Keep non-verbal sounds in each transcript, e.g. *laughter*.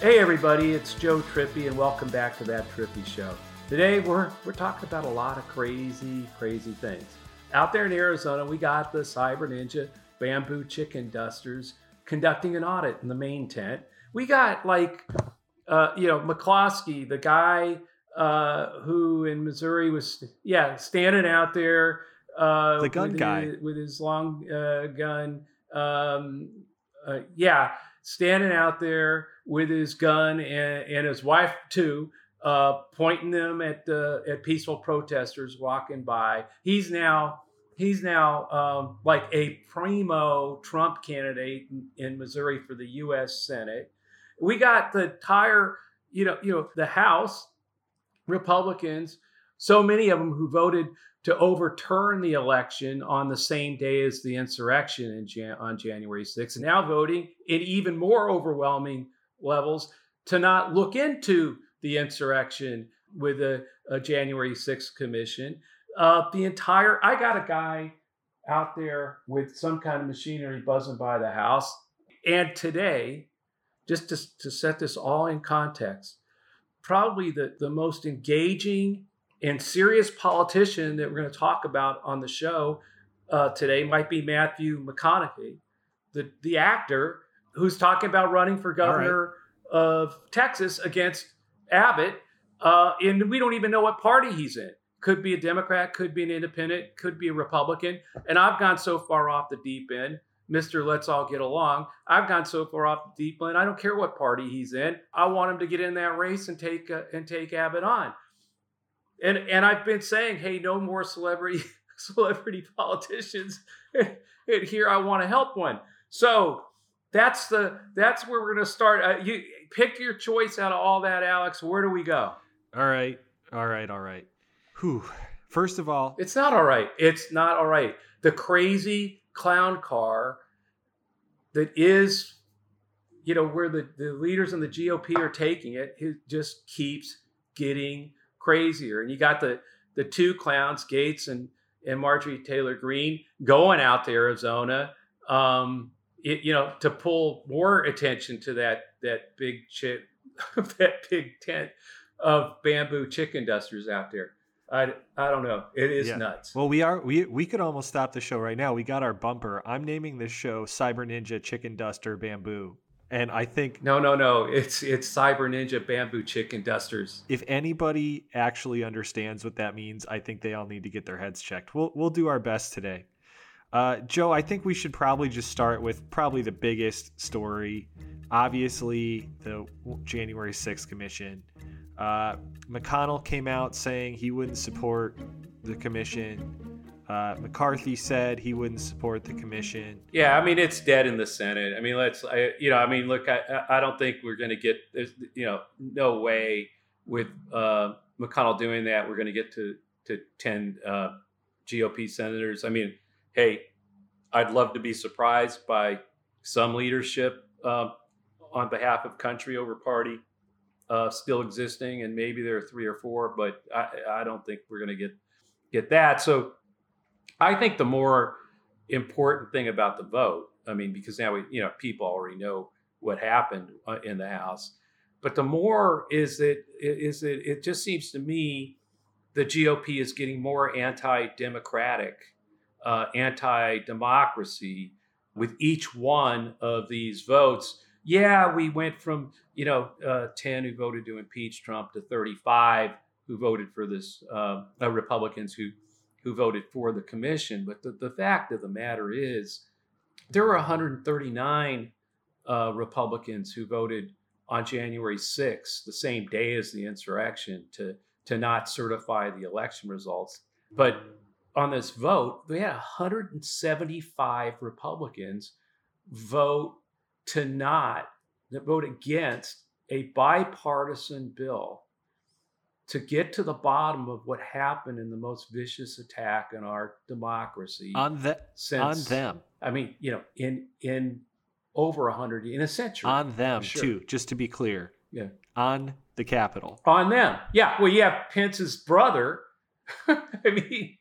Hey everybody, it's Joe Trippi, and welcome back to that Trippi Show. Today we're we're talking about a lot of crazy, crazy things. Out there in Arizona, we got the Cyber Ninja bamboo chicken dusters conducting an audit in the main tent. We got like uh, you know, McCloskey, the guy uh, who in Missouri was yeah, standing out there uh, The gun with guy. his, with his long uh, gun. Um, uh, yeah, standing out there with his gun and, and his wife too, uh, pointing them at the at peaceful protesters walking by. He's now he's now um, like a primo Trump candidate in, in Missouri for the U.S. Senate. We got the entire you know you know the House Republicans, so many of them who voted to overturn the election on the same day as the insurrection in Jan- on January 6th, and now voting in even more overwhelming levels to not look into the insurrection with a, a January 6th commission. Uh, the entire, I got a guy out there with some kind of machinery buzzing by the house. And today, just to, to set this all in context, probably the, the most engaging and serious politician that we're going to talk about on the show uh, today might be Matthew McConaughey, the, the actor who's talking about running for governor of Texas against Abbott. Uh, and we don't even know what party he's in. Could be a Democrat, could be an independent, could be a Republican. And I've gone so far off the deep end, Mr. Let's All Get Along. I've gone so far off the deep end. I don't care what party he's in. I want him to get in that race and take uh, and take Abbott on. And and I've been saying, hey, no more celebrity *laughs* celebrity politicians. *laughs* and here I want to help one. So that's the that's where we're going to start. Uh, you pick your choice out of all that, Alex. Where do we go? All right. All right. All right. Whew. First of all, It's not all right. It's not all right. The crazy clown car that is, you know, where the, the leaders in the GOP are taking it, it just keeps getting crazier. And you got the the two clowns, Gaetz and and Marjorie Taylor Greene, going out to Arizona, um, it, you know, to pull more attention to that that big chip, *laughs* that big tent of bamboo chicken dusters out there. I, I don't know. It is Yeah. nuts. well, we are we we could almost stop the show right now. We got our bumper. I'm naming this show Cyber Ninja Chicken Duster Bamboo, and I think No, no, no. It's it's Cyber Ninja bamboo chicken dusters. if anybody actually understands what that means, I think they all need to get their heads checked. We'll we'll do our best today. Uh, Joe, I think we should probably just start with probably the biggest story. Obviously, the January 6th commission. Uh, McConnell came out saying he wouldn't support the commission. Uh, McCarthy said he wouldn't support the commission. Yeah, I mean it's dead in the Senate. I mean, let's, I, you know, I mean, look, I, I don't think we're going to get, you know, no way with uh, McConnell doing that we're going to get to to ten uh, GOP senators. I mean, hey, I'd love to be surprised by some leadership um, on behalf of country over party uh, still existing, and maybe there are three or four, but I, I don't think we're going to get get that. So, I think the more important thing about the vote, I mean, because now we, you know, people already know what happened uh, in the House, but the more is that is that it just seems to me the GOP is getting more anti-democratic, uh, anti-democracy with each one of these votes. Yeah, we went from you know uh, ten who voted to impeach Trump to thirty-five who voted for this uh, uh, Republicans who who voted for the commission. But the, the fact of the matter is, there were 139 uh, Republicans who voted on January 6th, the same day as the insurrection, to to not certify the election results. But on this vote, we had 175 Republicans vote to not that vote against a bipartisan bill to get to the bottom of what happened in the most vicious attack on our democracy On the, since on them. I mean, you know, in in over a hundred in a century. On them, Sure. too, just to be clear. Yeah. On the Capitol. on them. Yeah. Well, you have Pence's brother. *laughs* I mean,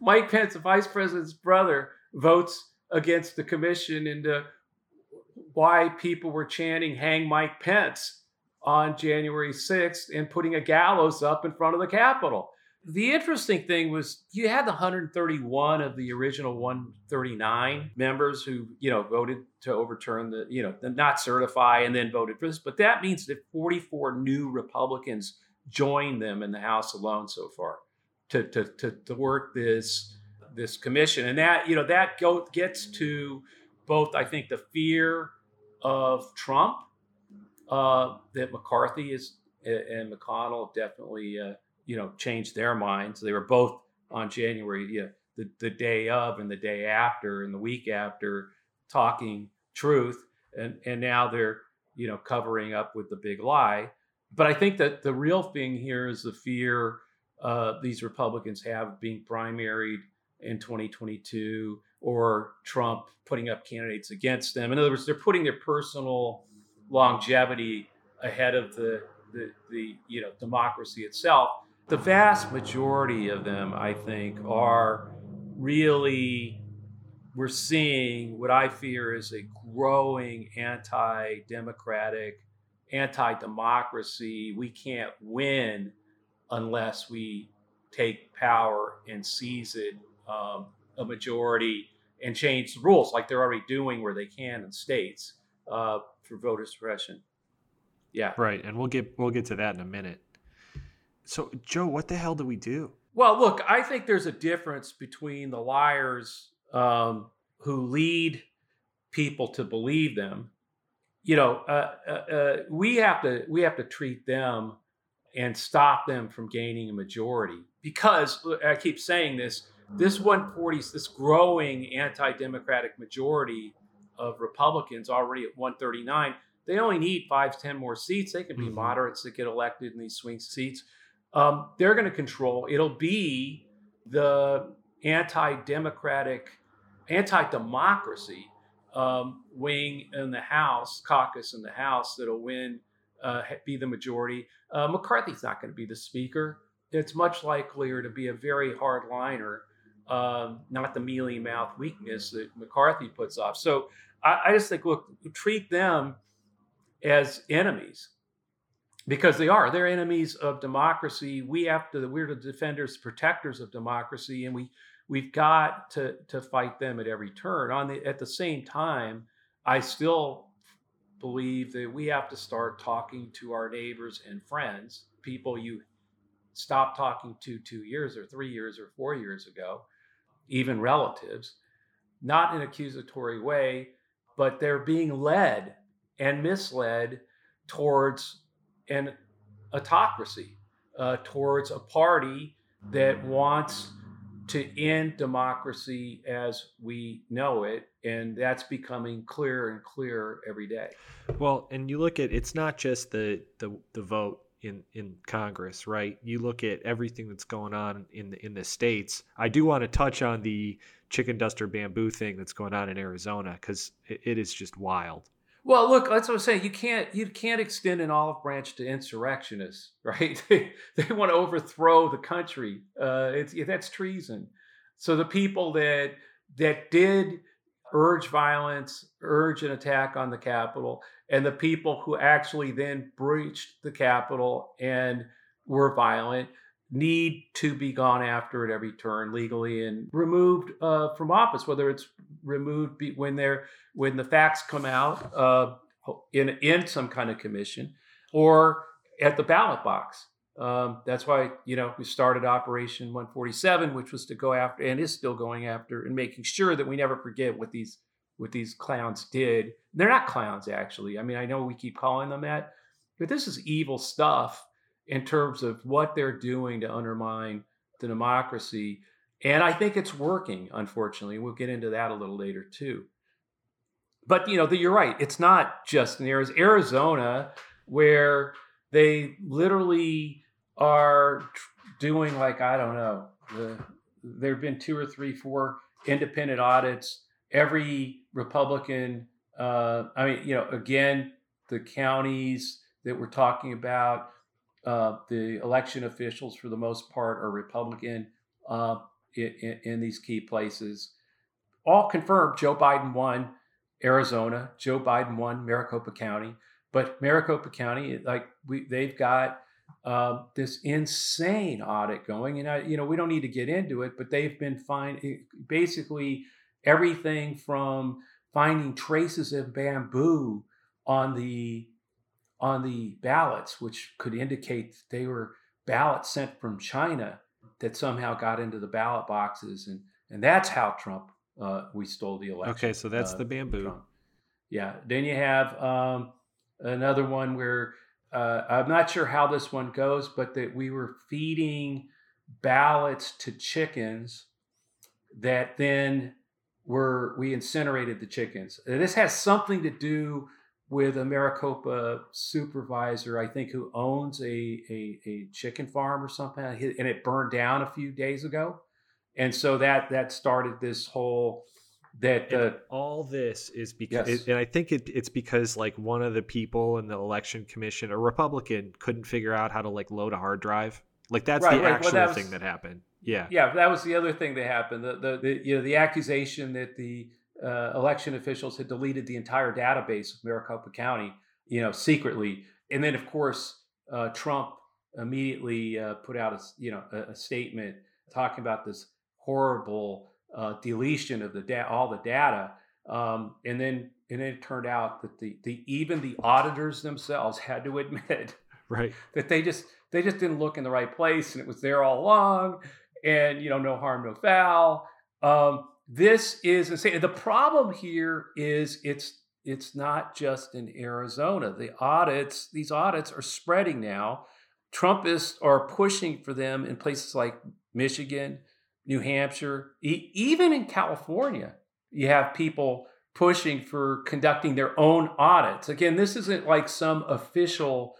Mike Pence, the vice president's brother, votes against the commission into why people were chanting "Hang Mike Pence" on January 6th and putting a gallows up in front of the Capitol. The interesting thing was you had the 131 of the original 139 members who, you know, voted to overturn the, you know, the not certify and then voted for this. But that means that 44 new Republicans joined them in the House alone so far to to to, to work this this commission. And that, you know, that go, gets to both, I think, the fear of Trump uh, that McCarthy is and McConnell definitely uh, you know changed their minds. They were both on January yeah, the the day of and the day after and the week after talking truth, and and now they're you know covering up with the big lie. But I think that the real thing here is the fear uh, these Republicans have being primaried in 2022 or Trump putting up candidates against them. In other words, they're putting their personal longevity ahead of the, the, the you know democracy itself. The vast majority of them, I think, are really we're seeing what I fear is a growing anti-democratic, anti-democracy. We can't win unless we take power and seize it um, a majority and change the rules like they're already doing where they can in states uh, for voter suppression. Yeah. Right, and we'll get we'll get to that in a minute. So, Joe, what the hell do we do? Well, look, I think there's a difference between the liars um, who lead people to believe them. You know, uh, uh, uh, we have to we have to treat them and stop them from gaining a majority because I keep saying this. This 140, this growing anti-democratic majority of Republicans already at 139 they only need five, ten more seats. They can be mm-hmm. moderates that get elected in these swing seats. Um, they're going to control. It'll be the anti-democratic, anti-democracy um, wing in the House, caucus in the House that'll win, uh, be the majority. Uh, McCarthy's not going to be the speaker. It's much likelier to be a very hardliner, um, not the mealy mouth weakness that McCarthy puts off. So I, I just think, look, treat them as enemies because they are. They're enemies of democracy. We have to we're the defenders protectors of democracy and we we've got to to fight them at every turn. On the at the same time i still believe that we have to start talking to our neighbors and friends people you stopped talking to 2 years or 3 years or 4 years ago even relatives not in accusatory way but they're being led and misled towards an autocracy, uh, towards a party that wants to end democracy as we know it. And that's becoming clearer and clearer every day. Well, and you look at it's not just the, the, the vote in in Congress, right? You look at everything that's going on in the in the states. I do want to touch on the chicken duster bamboo thing that's going on in Arizona because it, it is just wild. Well, look, that's what I'm saying. You can't you can't extend an olive branch to insurrectionists, *laughs* right? they, they want to overthrow the country. Uh, it's that's treason. So the people that that did urge violence, urge an attack on the Capitol, and the people who actually then breached the Capitol and were violent need to be gone after at every turn legally and removed uh, from office, whether it's removed when they're when the facts come out uh, in in some kind of commission or at the ballot box. Um, that's why you know we started Operation 147, which was to go after and is still going after and making sure that we never forget what these what these clowns did. They're not clowns, actually. I mean, I know we keep calling them that, but this is evil stuff in terms of what they're doing to undermine the democracy. And I think it's working, unfortunately. We'll get into that a little later too. But you know, the, you're right. It's not just in Arizona where they literally are doing like I don't know. The, there have been two or three, four independent audits. Every Republican, uh, I mean, you know, again, the counties that we're talking about, uh, the election officials for the most part are Republican uh, in, in, these key places. All confirmed Joe Biden won Arizona. Joe Biden won Maricopa County, but Maricopa County, like we, they've got um, this insane audit going, and I, you know, we don't need to get into it, but they've been fine. Eh, basically, everything from finding traces of bamboo on the on the ballots, which could indicate they were ballots sent from China that somehow got into the ballot boxes, and and that's how Trump uh, we stole the election. Okay, so that's uh, the bamboo. Trump. Yeah. Then you have um, another one where uh, I'm not sure how this one goes, but that we were feeding ballots to chickens that then were we incinerated the chickens. This has something to do with a Maricopa supervisor, I think, who owns a, a, a chicken farm or something, and it burned down a few days ago, and so that that started this whole that uh, all this is because yes. and i think it, it's because like one of the people in the election commission a republican couldn't figure out how to like load a hard drive like that's right, the right. actual well, that was, thing that happened yeah yeah that was the other thing that happened the the, the you know the accusation that the uh, election officials had deleted the entire database of maricopa county you know secretly and then of course uh, trump immediately uh, put out a you know a, a statement talking about this horrible uh, deletion of the da- all the data, um, and then and then it turned out that the, the even the auditors themselves had to *laughs* admit right. that they just they just didn't look in the right place and it was there all along and you know no harm no foul. Um, this is insane. The problem here is it's it's not just in arizona. The audits these audits are spreading now. Trumpists are pushing for them in places like michigan New Hampshire, even in California, you have people pushing for conducting their own audits. Again, this isn't like some official,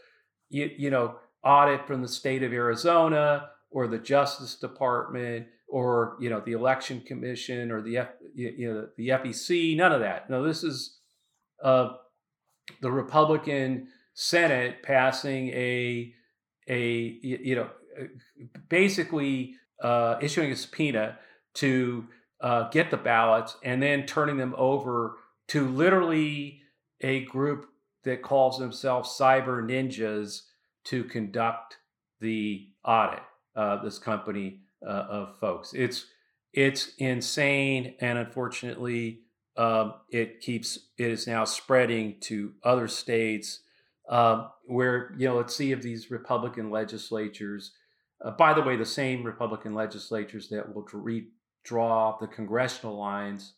you, you know, audit from the state of Arizona or the Justice Department or you know the Election Commission or the F, you know the FEC. None of that. No, this is uh, the Republican Senate passing a a you know basically uh, issuing a subpoena to uh, get the ballots and then turning them over to literally a group that calls themselves cyber ninjas to conduct the audit uh, this company uh, of folks. It's it's insane and unfortunately um, it keeps it is now spreading to other states um, where you know let's see if these republican legislatures uh, by the way, the same Republican legislatures that will redraw the congressional lines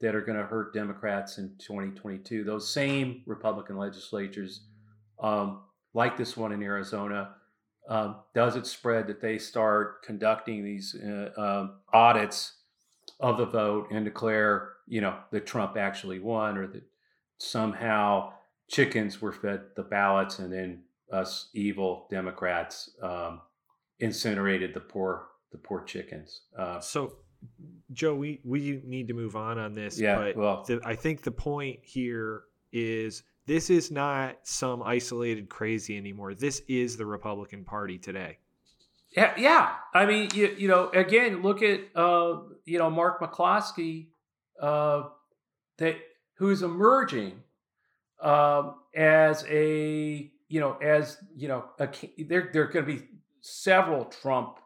that are going to hurt Democrats in 2022, those same Republican legislatures, um, like this one in Arizona, um, does it spread that they start conducting these uh, um, audits of the vote and declare, you know, that Trump actually won or that somehow chickens were fed the ballots and then us evil Democrats um, incinerated the poor the poor chickens. Uh, so, Joe, we we need to move on on this. Yeah, but well, the, I think the point here is this is not some isolated crazy anymore. This is the Republican Party today. Yeah, yeah. I mean, you, you know, again, look at uh, you know Mark McCloskey, uh, that who's emerging um, as a you know as you know a, they're they're going to be several Trump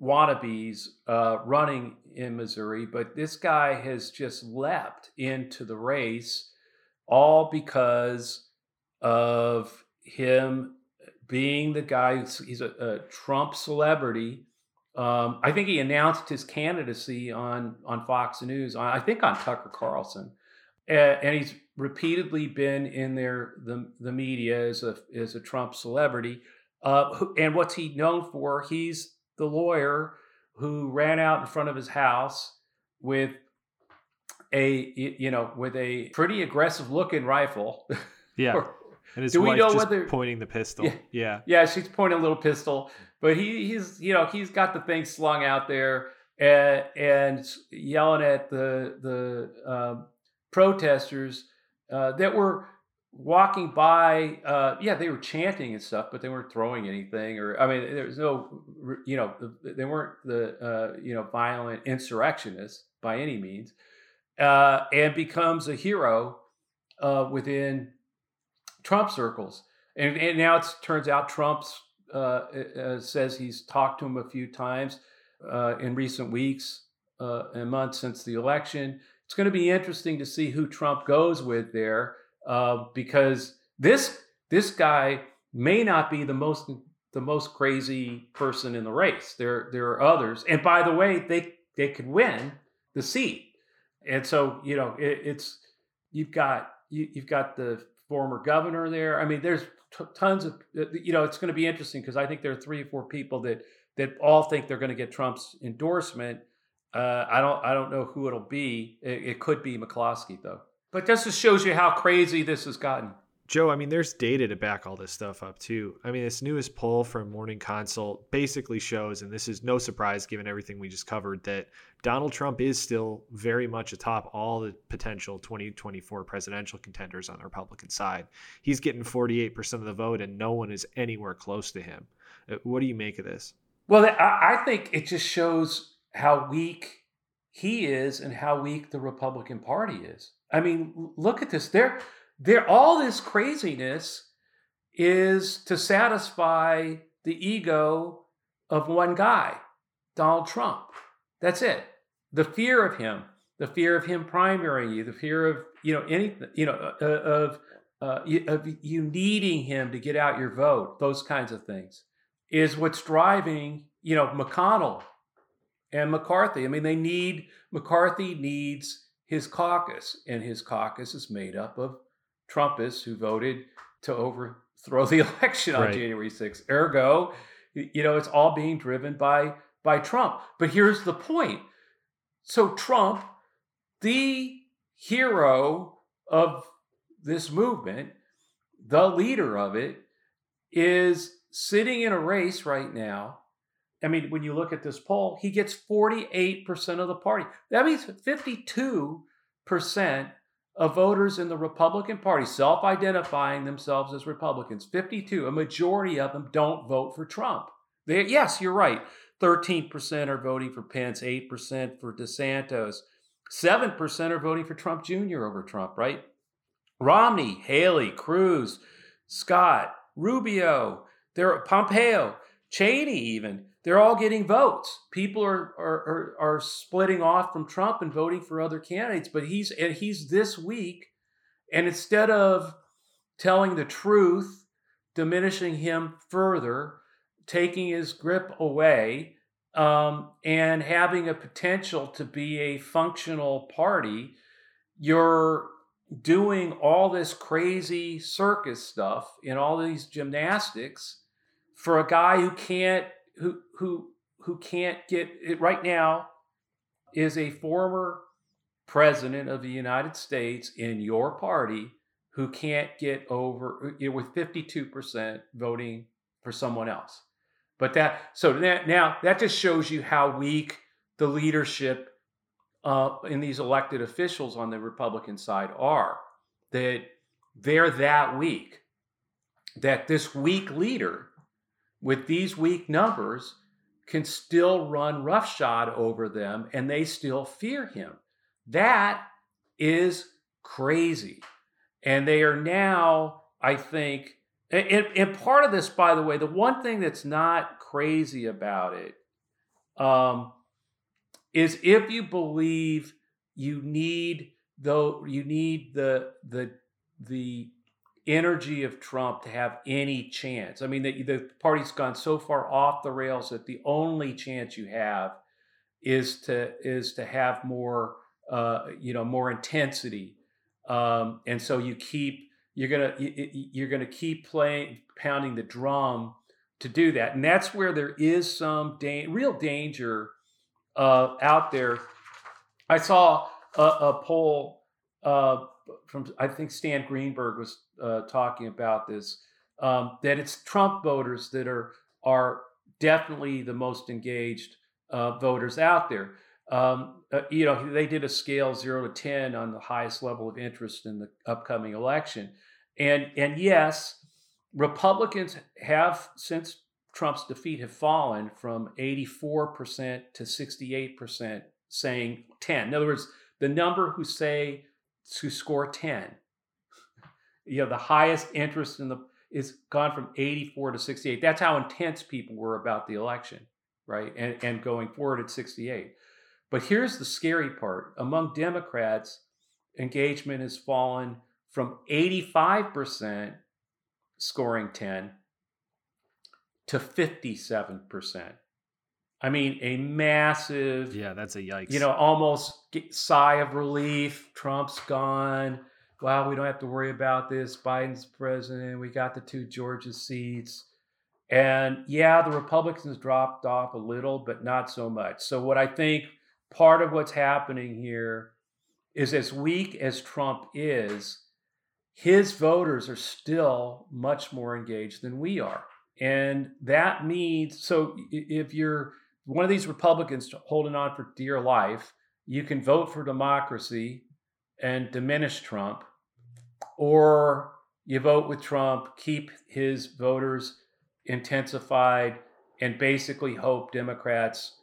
wannabes uh, running in Missouri, but this guy has just leapt into the race all because of him being the guy. He's a, a Trump celebrity. Um, I think he announced his candidacy on on Fox News. I think on Tucker Carlson, and, and he's repeatedly been in there the the media as a as a Trump celebrity. Uh, and what's he known for? He's the lawyer who ran out in front of his house with a you know with a pretty aggressive looking rifle. *laughs* Yeah. and his Do we know whether pointing the pistol? Yeah, yeah, yeah. She's pointing a little pistol, but he, he's you know he's got the thing slung out there and, and yelling at the the um, protesters uh, that were walking by uh yeah they were chanting and stuff but they weren't throwing anything or i mean there was no you know they weren't the uh you know violent insurrectionists by any means uh, and becomes a hero uh, within Trump circles. And, and now it turns out Trump's uh, uh, says he's talked to him a few times in recent weeks and months since the election. It's going to be interesting to see who Trump goes with there uh, because this this guy may not be the most the most crazy person in the race. There there are others, and by the way, they they could win the seat. And so you know it, it's you've got you, you've got the former governor there. I mean, there's t- tons of uh, you know it's going to be interesting because I think there are three or four people that that all think they're going to get Trump's endorsement. Uh, I don't I don't know who it'll be. It, it could be McCloskey though. But this just shows you how crazy this has gotten. Joe, I mean, there's data to back all this stuff up too. I mean, this newest poll from Morning Consult basically shows, and this is no surprise given everything we just covered, that Donald Trump is still very much atop all the potential 2024 presidential contenders on the Republican side. He's getting 48% of the vote, and no one is anywhere close to him. Uh, what do you make of this? Well, I think it just shows how weak he is and how weak the Republican Party is. I mean, look at this. They're there all this craziness is to satisfy the ego of one guy, Donald Trump. That's it. The fear of him, the fear of him primarying you, the fear of you know anything, you know, uh, of uh, of you needing him to get out your vote, those kinds of things, is what's driving you know McConnell and McCarthy. I mean, they need McCarthy needs his caucus, and his caucus is made up of Trumpists who voted to overthrow *laughs* the election on right. January 6th. Ergo, you know, it's all being driven by by Trump. But here's the point. So Trump, the hero of this movement, the leader of it, is sitting in a race right now. I mean, when you look at this poll, he gets 48% of the party. That means 52% of voters in the Republican Party self identifying themselves as Republicans, 52, a majority of them don't vote for Trump. They, yes, you're right. 13% are voting for Pence, 8% for DeSantis, 7% are voting for Trump Jr. over Trump, right? Romney, Haley, Cruz, Scott, Rubio, there Pompeo, Cheney even they're all getting votes. People are, are, are, are splitting off from Trump and voting for other candidates. But he's and he's this weak, and instead of telling the truth, diminishing him further, taking his grip away, um, and having a potential to be a functional party, you're doing all this crazy circus stuff and all these gymnastics for a guy who can't who who who can't get it right now is a former president of the United States in your party who can't get over you know, with 52% voting for someone else. But that so that, now that just shows you how weak the leadership uh, in these elected officials on the Republican side are. That they're that weak. That this weak leader with these weak numbers can still run roughshod over them and they still fear him. That is crazy. And they are now, I think, and, and part of this, by the way, the one thing that's not crazy about it um, is if you believe you need though you need the the the energy of Trump to have any chance. I mean, the, the party's gone so far off the rails that the only chance you have is to is to have more, uh, you know, more intensity, um, and so you keep you're gonna you're gonna keep playing pounding the drum to do that, and that's where there is some da- real danger uh, out there. I saw a, a poll uh, from I think Stan Greenberg was uh, talking about this um, that it's Trump voters that are are definitely the most engaged uh, voters out there. Um, uh, you know, they did a scale zero to ten on the highest level of interest in the upcoming election, and and yes, Republicans have since Trump's defeat have fallen from 84% to 68% saying 10. In other words, the number who say to score 10. You know, the highest interest in the is gone from 84 to 68. That's how intense people were about the election, right? And, and going forward at 68. But here's the scary part among Democrats, engagement has fallen from 85% scoring 10 to 57%. I mean, a massive. Yeah, that's a yikes. You know, almost sigh of relief. Trump's gone. Wow, we don't have to worry about this. Biden's president. We got the two Georgia seats. And yeah, the Republicans dropped off a little, but not so much. So, what I think part of what's happening here is as weak as Trump is, his voters are still much more engaged than we are. And that means so if you're one of these Republicans holding on for dear life, you can vote for democracy and diminish Trump, or you vote with Trump, keep his voters intensified, and basically hope Democrats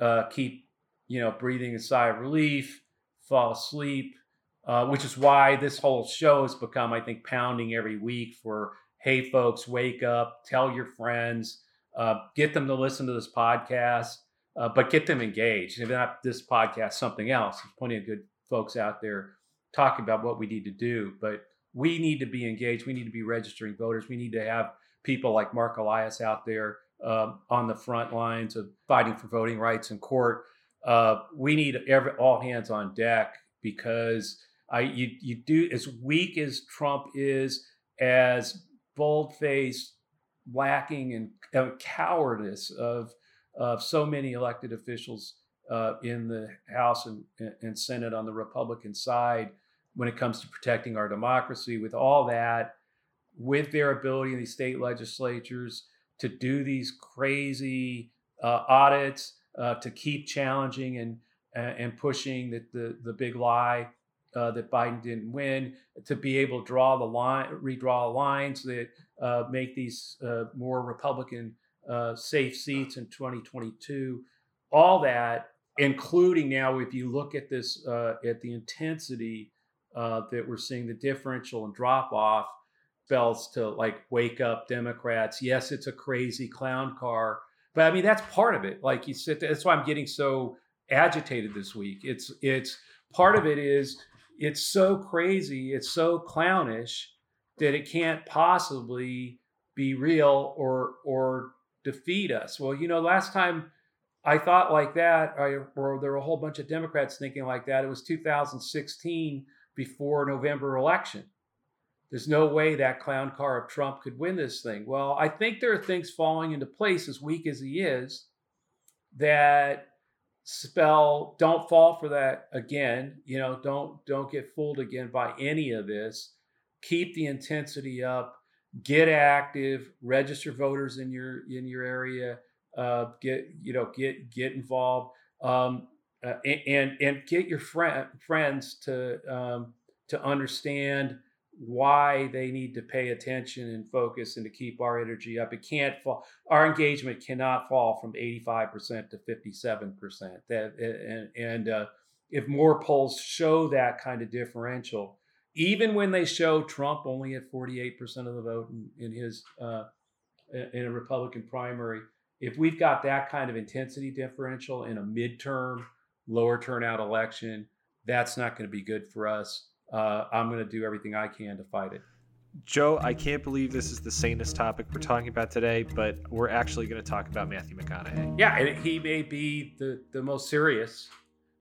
uh, keep, you know, breathing a sigh of relief, fall asleep, uh, which is why this whole show has become, I think, pounding every week for, hey, folks, wake up, tell your friends uh, get them to listen to this podcast, uh, but get them engaged. If not this podcast, something else. There's plenty of good folks out there talking about what we need to do, but we need to be engaged. We need to be registering voters. We need to have people like Mark Elias out there um, on the front lines of fighting for voting rights in court. Uh, we need every, all hands on deck because I you you do as weak as Trump is, as bold faced lacking in uh, cowardice of of so many elected officials uh, in the House and, and Senate on the Republican side when it comes to protecting our democracy. With all that, with their ability in these state legislatures to do these crazy uh, audits, uh, to keep challenging and and pushing that the the big lie uh, that Biden didn't win, to be able to draw the line, redraw lines that uh, make these uh, more Republican uh, safe seats in 2022. All that, including now, if you look at this, uh, at the intensity uh, that we're seeing, the differential and drop off spells to like wake up Democrats. Yes, it's a crazy clown car, but I mean that's part of it. Like you said, that's why I'm getting so agitated this week. It's it's part of it is it's so crazy, it's so clownish that it can't possibly be real or or defeat us. Well, you know, last time I thought like that, I, or there were a whole bunch of Democrats thinking like that. It was 2016 before November election. There's no way that clown car of Trump could win this thing. Well, I think there are things falling into place as weak as he is that spell don't fall for that again. You know don't don't get fooled again by any of this. Keep the intensity up. Get active. Register voters in your in your area uh, get you know get get involved. Um, uh, and and get your friend friends to um, to understand why they need to pay attention and focus and to keep our energy up. It can't fall. Our engagement cannot fall from 85% to 57%. That and and uh, if more polls show that kind of differential, even when they show Trump only at 48% of the vote in, in his uh, in a Republican primary, if we've got that kind of intensity differential in a midterm, lower turnout election, that's not going to be good for us uh, I'm going to do everything I can to fight it. Joe, I can't believe this is the sanest topic we're talking about today, but we're actually going to talk about Matthew McConaughey. Yeah, and he may be the, the most serious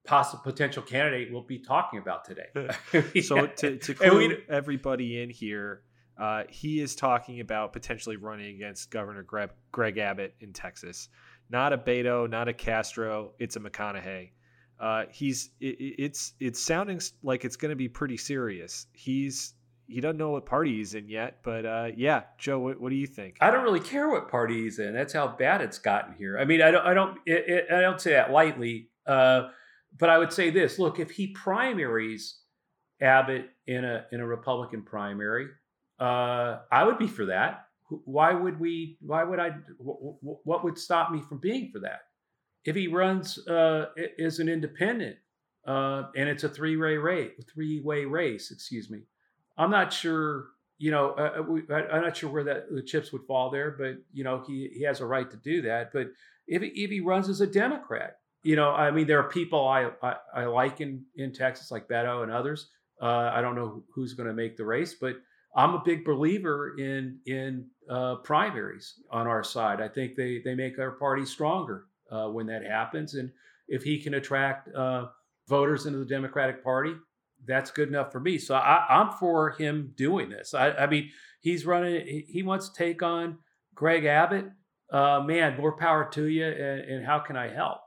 possible potential candidate we'll be talking about today. *laughs* *laughs* so to, to clue everybody in here, uh, he is talking about potentially running against Governor Greg, Greg Abbott in Texas. Not a Beto, not a Castro, it's a McConaughey. Uh, he's it, it's it's sounding like it's going to be pretty serious. He's he doesn't know what party he's in yet, but uh, yeah, Joe, what, what, do you think? I don't really care what party he's in. That's how bad it's gotten here. I mean, I don't I don't it, it, I don't say that lightly, uh, but I would say this: look, if he primaries Abbott in a in a Republican primary, uh, I would be for that. Why would we? Why would I? What would stop me from being for that? If he runs uh, as an independent uh, and it's a three-way race. Three-way race, excuse me. I'm not sure. You know, uh, uh we, I, am not sure where that the chips would fall there, but you know, he he has a right to do that. But if if he runs as a Democrat, you know, I mean, there are people I I, I like in in Texas, like Beto and others. Uh, I don't know who's going to make the race, but I'm a big believer in in uh, primaries on our side. I think they they make our party stronger uh, when that happens, and if he can attract uh, voters into the Democratic Party, that's good enough for me. So I, am for him doing this. I, I, mean, he's running. He, wants to take on Greg Abbott. Uh, man, more power to you. And, and how can I help?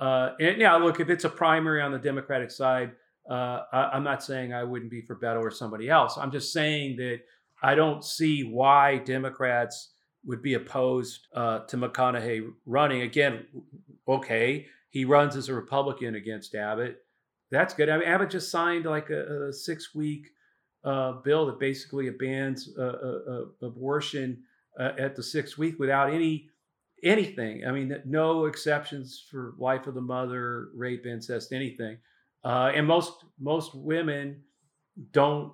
Uh, and yeah, look, if it's a primary on the Democratic side, uh, I, am not saying I wouldn't be for Beto or somebody else. I'm just saying that I don't see why Democrats would be opposed uh, to McConaughey running. Again, okay, he runs as a Republican against Abbott. That's good. I mean, Abbott just signed like a, a six week uh, bill that basically bans uh, uh, uh, abortion at the six week without any anything. I mean, no exceptions for life of the mother, rape, incest, anything. Uh, and most most women don't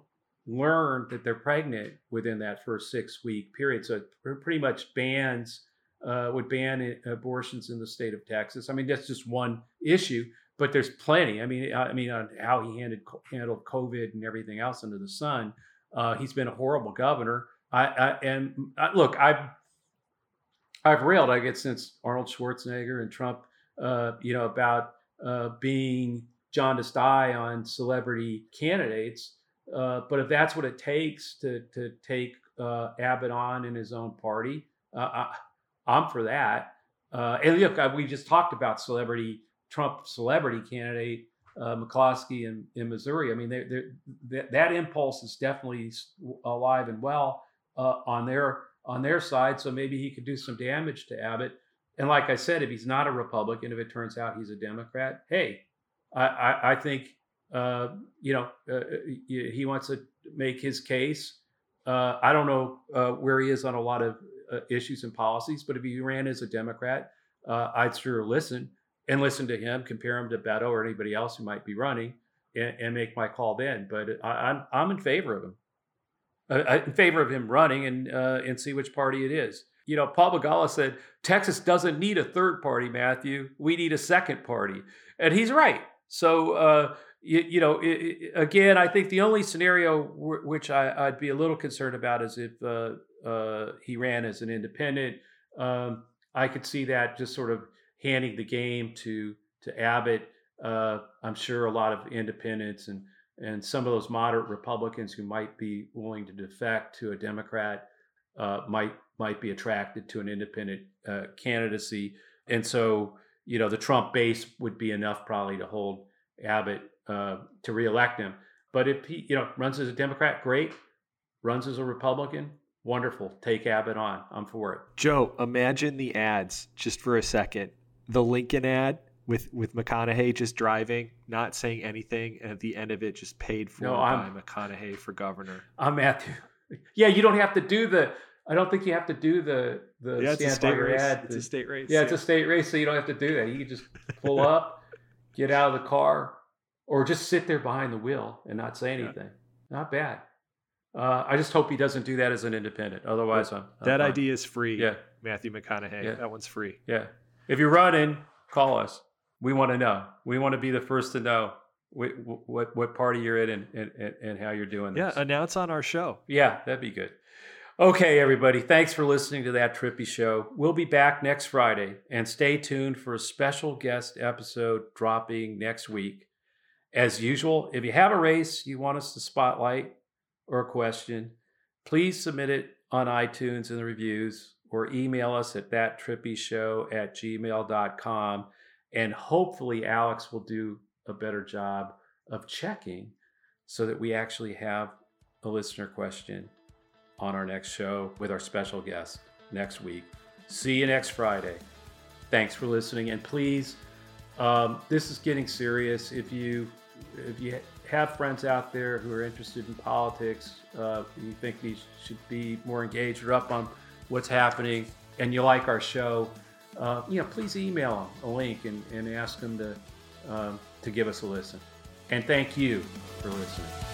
learn that they're pregnant within that first six week period. So it pretty much bans uh, would ban abortions in the state of Texas. I mean, that's just one issue, but there's plenty. I mean, I mean, on how he handled handled COVID and everything else under the sun, uh, he's been a horrible governor. I, I and I, look, I've I've railed, I guess, since Arnold Schwarzenegger and Trump, uh, you know, about uh, being jaundiced eye on celebrity candidates. Uh, but if that's what it takes to to take uh, Abbott on in his own party, uh, I, am for that. Uh, and look, we just talked about celebrity Trump celebrity candidate uh, McCloskey in, in Missouri. I mean, they're, that, impulse is definitely alive and well uh, on their on their side. So maybe he could do some damage to Abbott. And like I said, if he's not a Republican, if it turns out he's a Democrat, hey, I, I, I think uh, you know uh, uh he wants to make his case. Uh, I don't know uh, where he is on a lot of uh, issues and policies, but if he ran as a Democrat, I'd sure listen and listen to him, compare him to Beto or anybody else who might be running, and, and make my call then. But I, am I'm, I'm in favor of him, in favor of him running, and and see which party it is you know, Paul Begala said, Texas doesn't need a third party, Matthew. We need a second party. And he's right. So, uh, you, you, know, it, it, again, I think the only scenario w- which I, would be a little concerned about is if uh, uh, he ran as an independent. Um, I could see that just sort of handing the game to to Abbott. Uh, I'm sure a lot of independents and and some of those moderate Republicans who might be willing to defect to a Democrat uh, might might be attracted to an independent uh, candidacy, and so you know, the Trump base would be enough probably to hold Abbott uh, to reelect him. But if he, you know, runs as a Democrat, great. Runs as a Republican, wonderful. Take Abbott on. I'm for it. Joe, imagine the ads just for a second. The Lincoln ad with with McConaughey just driving, not saying anything, and at the end of it, just paid for no, by McConaughey for governor. I'm Matthew. Yeah, you don't have to do the I don't think you have to do the the yeah, it's by your race. ad. It's a state race. Yeah, yeah, it's a state race, so you don't have to do that. You can just pull up, get out of the car, or just sit there behind the wheel and not say anything. Yeah. Not bad. Uh, I just hope he doesn't do that as an independent. Otherwise, I'm, I'm that fine. idea is free. Yeah, Matthew McConaughey. Yeah. That one's free. Yeah. If you're running, call us. We want to know. We want to be the first to know what what, what party you're in and, and, and how you're doing this. Yeah, announce on our show. Yeah, that'd be good. Okay, everybody, thanks for listening to that Trippi show. We'll be back next Friday, and stay tuned for a special guest episode dropping next week. As usual, if you have a race you want us to spotlight or a question, please submit it on iTunes in the reviews or email us at thattrippishow at gmail.com. And hopefully, Alex will do a better job of checking so that we actually have a listener question on our next show with our special guest next week. See you next Friday. Thanks for listening, and please, um, this is getting serious. If you if you have friends out there who are interested in politics, uh, you think you should be more engaged or up on what's happening, and you like our show, uh, you know, please email them a link and, and ask them to um, to give us a listen. And thank you for listening.